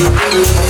you.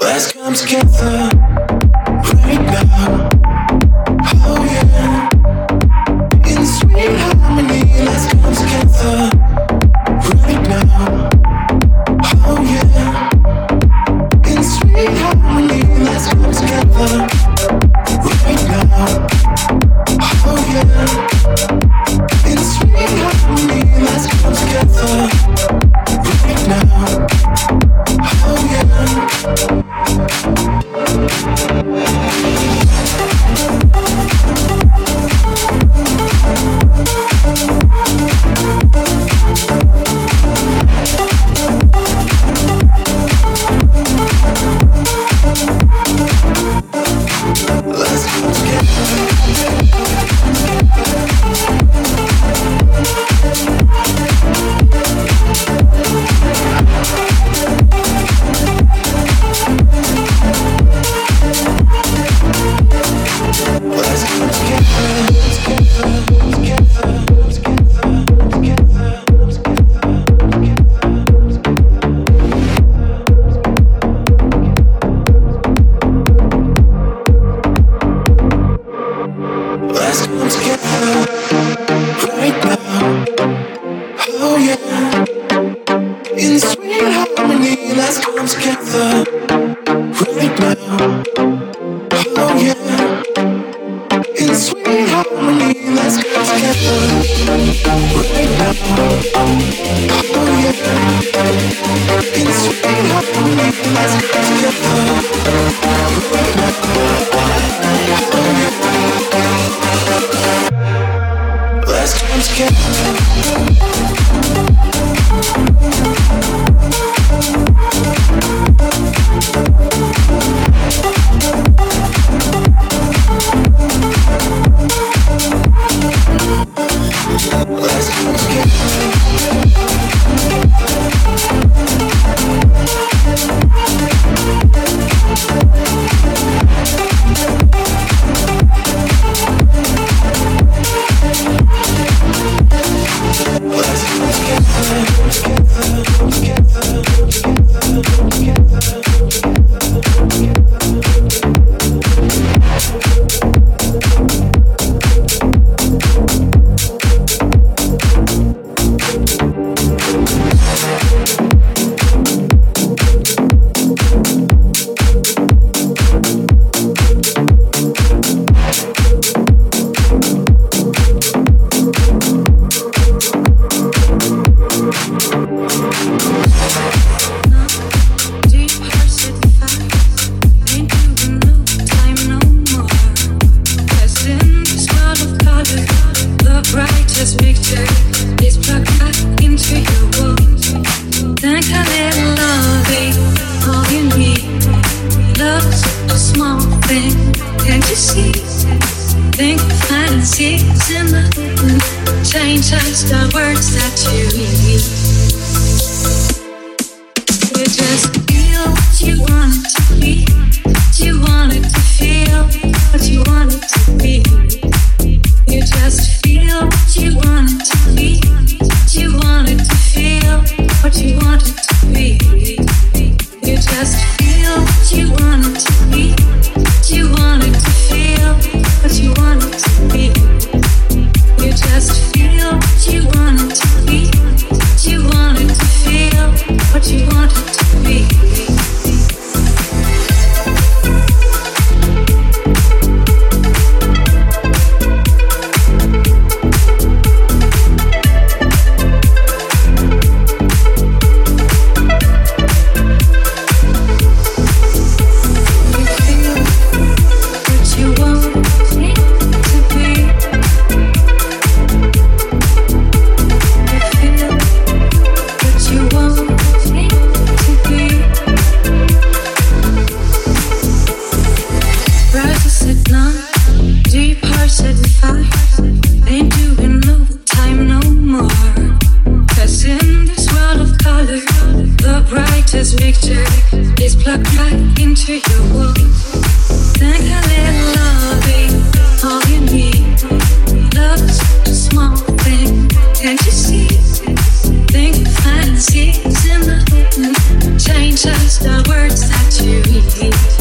Let's come together. Oh, oh, oh. small thing. Can't you see? Think of fantasies in the hidden. Change just the words that you use. You just feel what you want it to be. What you want it to feel. What you want it to be. You just feel what you want it to be. What you want it to feel. What you want it to just the words that you hate.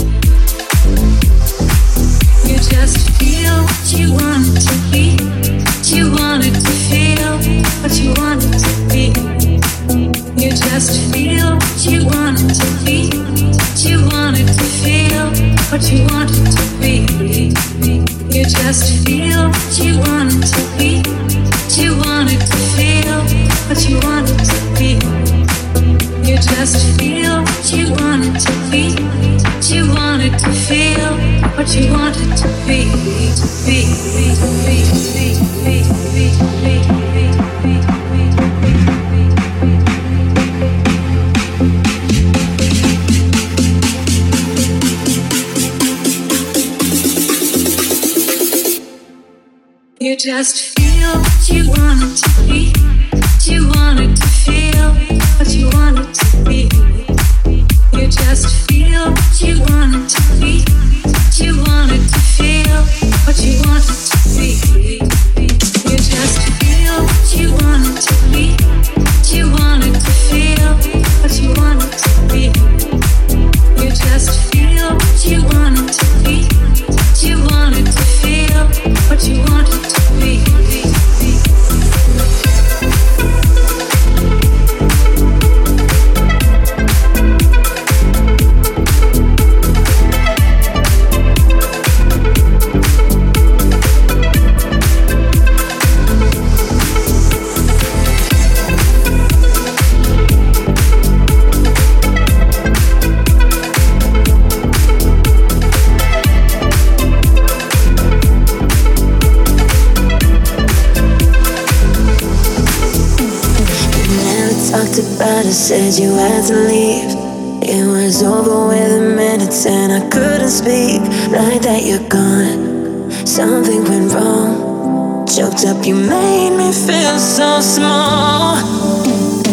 Said you had to leave. It was over within minutes and I couldn't speak. Like that you're gone. Something went wrong. Choked up, you made me feel so small.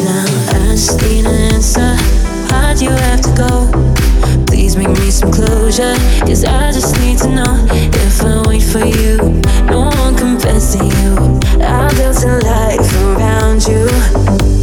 Now I just need an answer. Why'd you have to go? Please make me some closure. Cause I just need to know if I wait for you. No one compares to you. I built a life around you.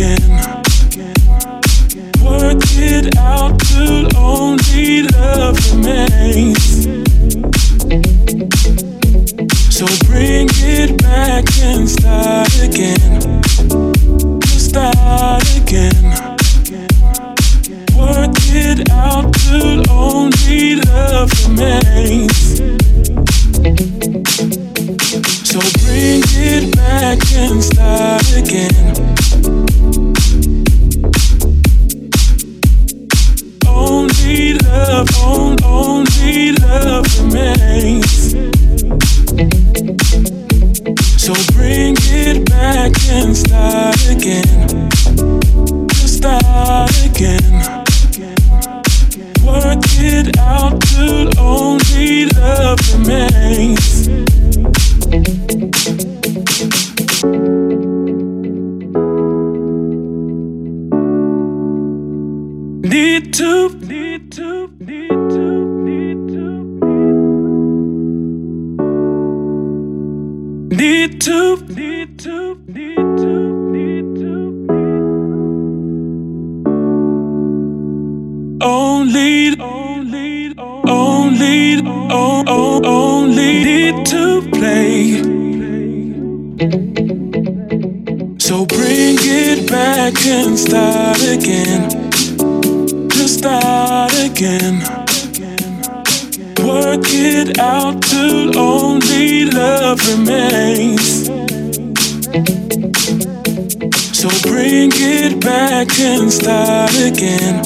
Again. Work it out till only love remains. So bring it back and start again. Start again. Work it out till only love remains. So bring it back and start again. So bring it back and start again. Love remains. So bring it back and start again.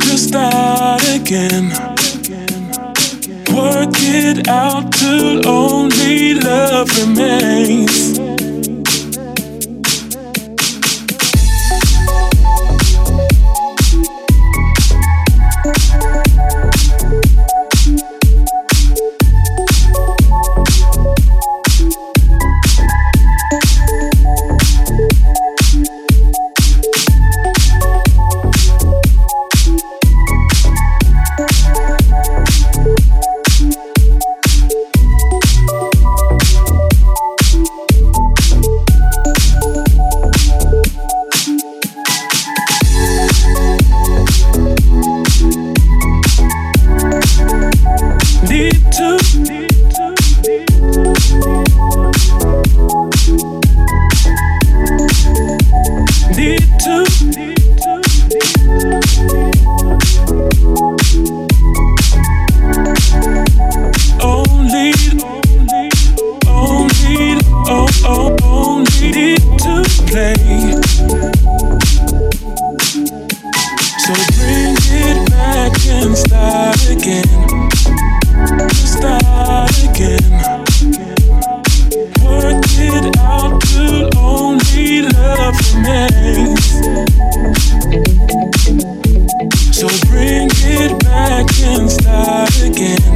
Just start again. Work it out till only love remains. again.